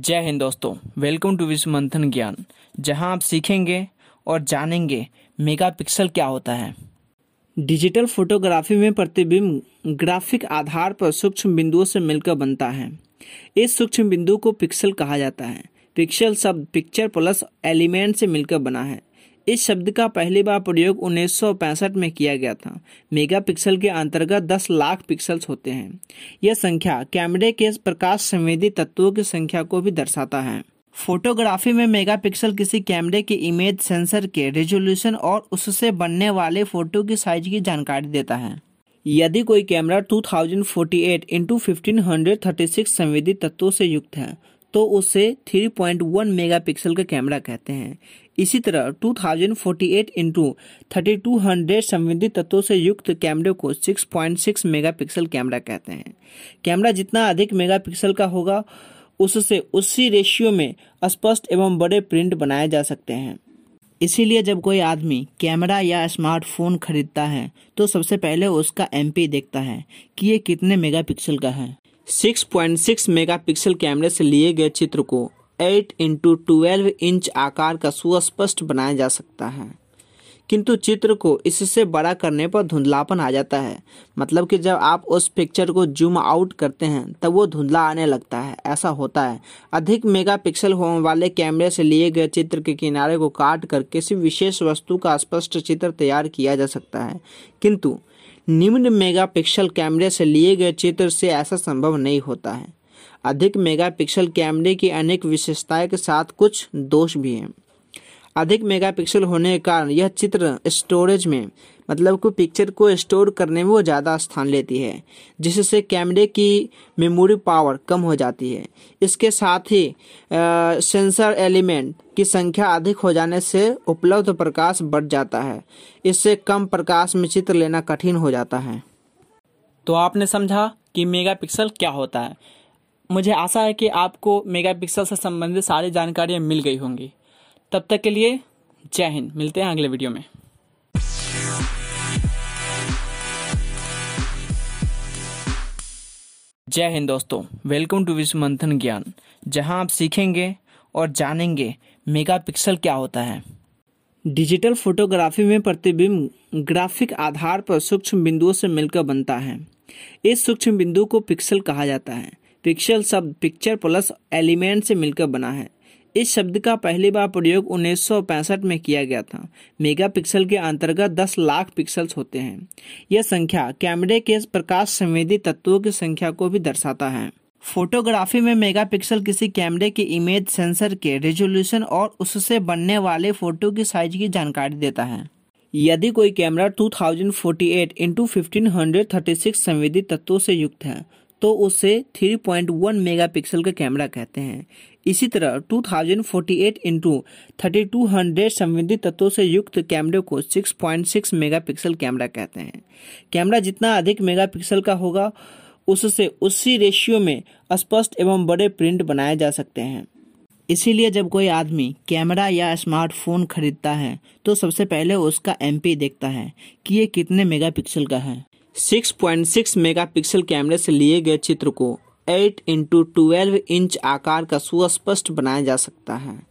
जय हिंद दोस्तों welcome to विश्व मंथन ज्ञान, जहाँ आप सीखेंगे और जानेंगे मेगापिक्सल क्या होता है। डिजिटल फोटोग्राफी में प्रतिबिंब ग्राफिक आधार पर सूक्ष्म बिंदुओं से मिलकर बनता है। इस सूक्ष्म बिंदु को पिक्सल कहा जाता है। पिक्सल शब्द पिक्चर प्लस एलिमेंट से मिलकर बना है। इस शब्द का पहली बार प्रयोग उन्नीस में किया गया था। मेगापिक्सल के अंतर्गत 10 लाख पिक्सल्स होते हैं। यह संख्या कैमरे के प्रकाश संवेदी तत्वों की संख्या को भी दर्शाता है। फोटोग्राफी में मेगापिक्सल किसी कैमरे के इमेज, सेंसर के रेजोल्यूशन और उससे बनने वाले फ़ोटो की साइज़ की जानकारी देता है। यदि कोई camera 2048 forty eight into fifteen संवेदी तत्वों से युक्त है तो उसे 3.1 मेगापिक्सल का कैमरा कहते हैं। इसी तरह 2048 thousand into thirty two hundred संवेदी तत्वों से युक्त कैमरे को 6.6 मेगापिक्सल कैमरा कहते हैं। कैमरा जितना अधिक मेगापिक्सल का होगा, उससे उसी रेशियो में स्पष्ट एवं बड़े प्रिंट बनाए जा सकते हैं। इसीलिए जब कोई आदमी कैमरा या स्मार्टफ़ोन खरीदता है तो सबसे पहले उसका एमपी देखता है कि ये कितने मेगापिक्सल का है। 6.6 मेगापिक्सल कैमरे से लिए गए चित्र को 8 इंटू ट्वेल्व इंच आकार का सुस्पष्ट बनाया जा सकता है। किंतु चित्र को इससे बड़ा करने पर धुंधलापन आ जाता है। मतलब कि जब आप उस पिक्चर को जूम आउट करते हैं, तब वो धुंधला आने लगता है। ऐसा होता है। अधिक मेगापिक्सल होने वाले कैमरे से लिए गए चित्र के किनारे को काट कर किसी विशेष वस्तु का स्पष्ट चित्र तैयार किया जा सकता है। किंतु निम्न मेगापिक्सल कैमरे से लिए गए चित्र से ऐसा संभव नहीं होता है। अधिक मेगापिक्सल कैमरे की अनेक विशेषताएँ के साथ कुछ दोष भी हैं। अधिक मेगापिक्सल होने के कारण यह चित्र स्टोरेज में मतलब को पिक्चर को स्टोर करने में वो ज़्यादा स्थान लेती है, जिससे कैमरे की मेमोरी पावर कम हो जाती है। इसके साथ ही सेंसर एलिमेंट की संख्या अधिक हो जाने से उपलब्ध प्रकाश बढ़ जाता है। इससे कम प्रकाश में चित्र लेना कठिन हो जाता है। तो आपने समझा कि मेगापिक्सल क्या होता है? मुझे आशा है कि आपको मेगापिक्सल से संबंधित सारी जानकारियाँ मिल गई होंगी। तब तक के लिए जय हिंद, मिलते हैं अगले वीडियो में। जय हिंद दोस्तों वेलकम टू विश्व मंथन ज्ञान। जहाँ आप सीखेंगे और जानेंगे मेगापिक्सल क्या होता है। डिजिटल फोटोग्राफी में प्रतिबिंब ग्राफिक आधार पर सूक्ष्म बिंदुओं से मिलकर बनता है। इस सूक्ष्म बिंदु को पिक्सल कहा जाता है। पिक्सल शब्द पिक्चर प्लस एलिमेंट से मिलकर बना है। इस शब्द का पहली बार प्रयोग उन्नीस सौ पैंसठ में किया गया था। मेगापिक्सल के अंतर्गत 10 लाख पिक्सल्स होते हैं। यह संख्या कैमरे के प्रकाश संवेदी तत्वों की संख्या को भी दर्शाता है। फोटोग्राफी में मेगापिक्सल किसी कैमरे के इमेज, सेंसर के रेजोल्यूशन और उससे बनने वाले फ़ोटो की साइज़ की जानकारी देता है। यदि कोई camera 2048 thousand forty eight into fifteen संवेदी तत्वों से युक्त है तो उसे 3.1 मेगापिक्सल का कैमरा कहते हैं। इसी तरह 2048 थाउज़ेंड फोर्टी इंटू थर्टी संवेदी तत्वों से युक्त कैमरे को 6.6 मेगापिक्सल कैमरा कहते हैं। कैमरा जितना अधिक मेगापिक्सल का होगा, उससे उसी रेशियो में स्पष्ट एवं बड़े प्रिंट बनाए जा सकते हैं। इसीलिए जब कोई आदमी कैमरा या स्मार्टफ़ोन खरीदता है तो सबसे पहले उसका एमपी देखता है कि ये कितने मेगापिक्सल का है। 6.6 मेगापिक्सल कैमरे से लिए गए चित्र को 8 इंटू ट्वेल्व इंच आकार का सुस्पष्ट बनाया जा सकता है।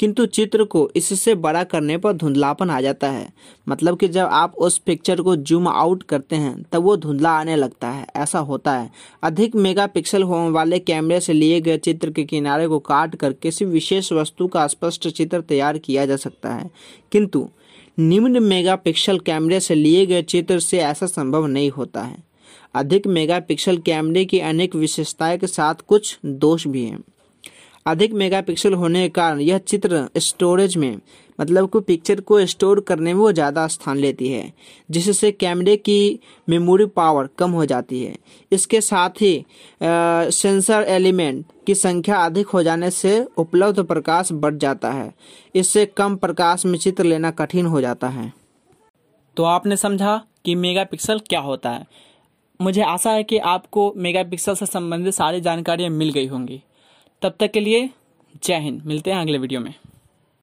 किंतु चित्र को इससे बड़ा करने पर धुंधलापन आ जाता है। मतलब कि जब आप उस पिक्चर को जूम आउट करते हैं, तब वो धुंधला आने लगता है। ऐसा होता है। अधिक मेगापिक्सल होने वाले कैमरे से लिए गए चित्र के किनारे को काट कर किसी विशेष वस्तु का स्पष्ट चित्र तैयार किया जा सकता है। किंतु निम्न मेगापिक्सल कैमरे से लिए गए चित्र से ऐसा संभव नहीं होता है। अधिक मेगापिक्सल कैमरे की अनेक विशेषताएँ के साथ कुछ दोष भी हैं। अधिक मेगापिक्सल होने के कारण यह चित्र स्टोरेज में मतलब को पिक्चर को स्टोर करने में वो ज़्यादा स्थान लेती है जिससे कैमरे की मेमोरी पावर कम हो जाती है। इसके साथ ही आ, सेंसर एलिमेंट की संख्या अधिक हो जाने से उपलब्ध प्रकाश बढ़ जाता है। इससे कम प्रकाश में चित्र लेना कठिन हो जाता है। तो आपने समझा कि मेगापिक्सल क्या होता है? मुझे आशा है कि आपको मेगापिक्सल से संबंधित सारी जानकारियाँ मिल गई होंगी। तब तक के लिए जय हिंद, मिलते हैं अगले वीडियो में।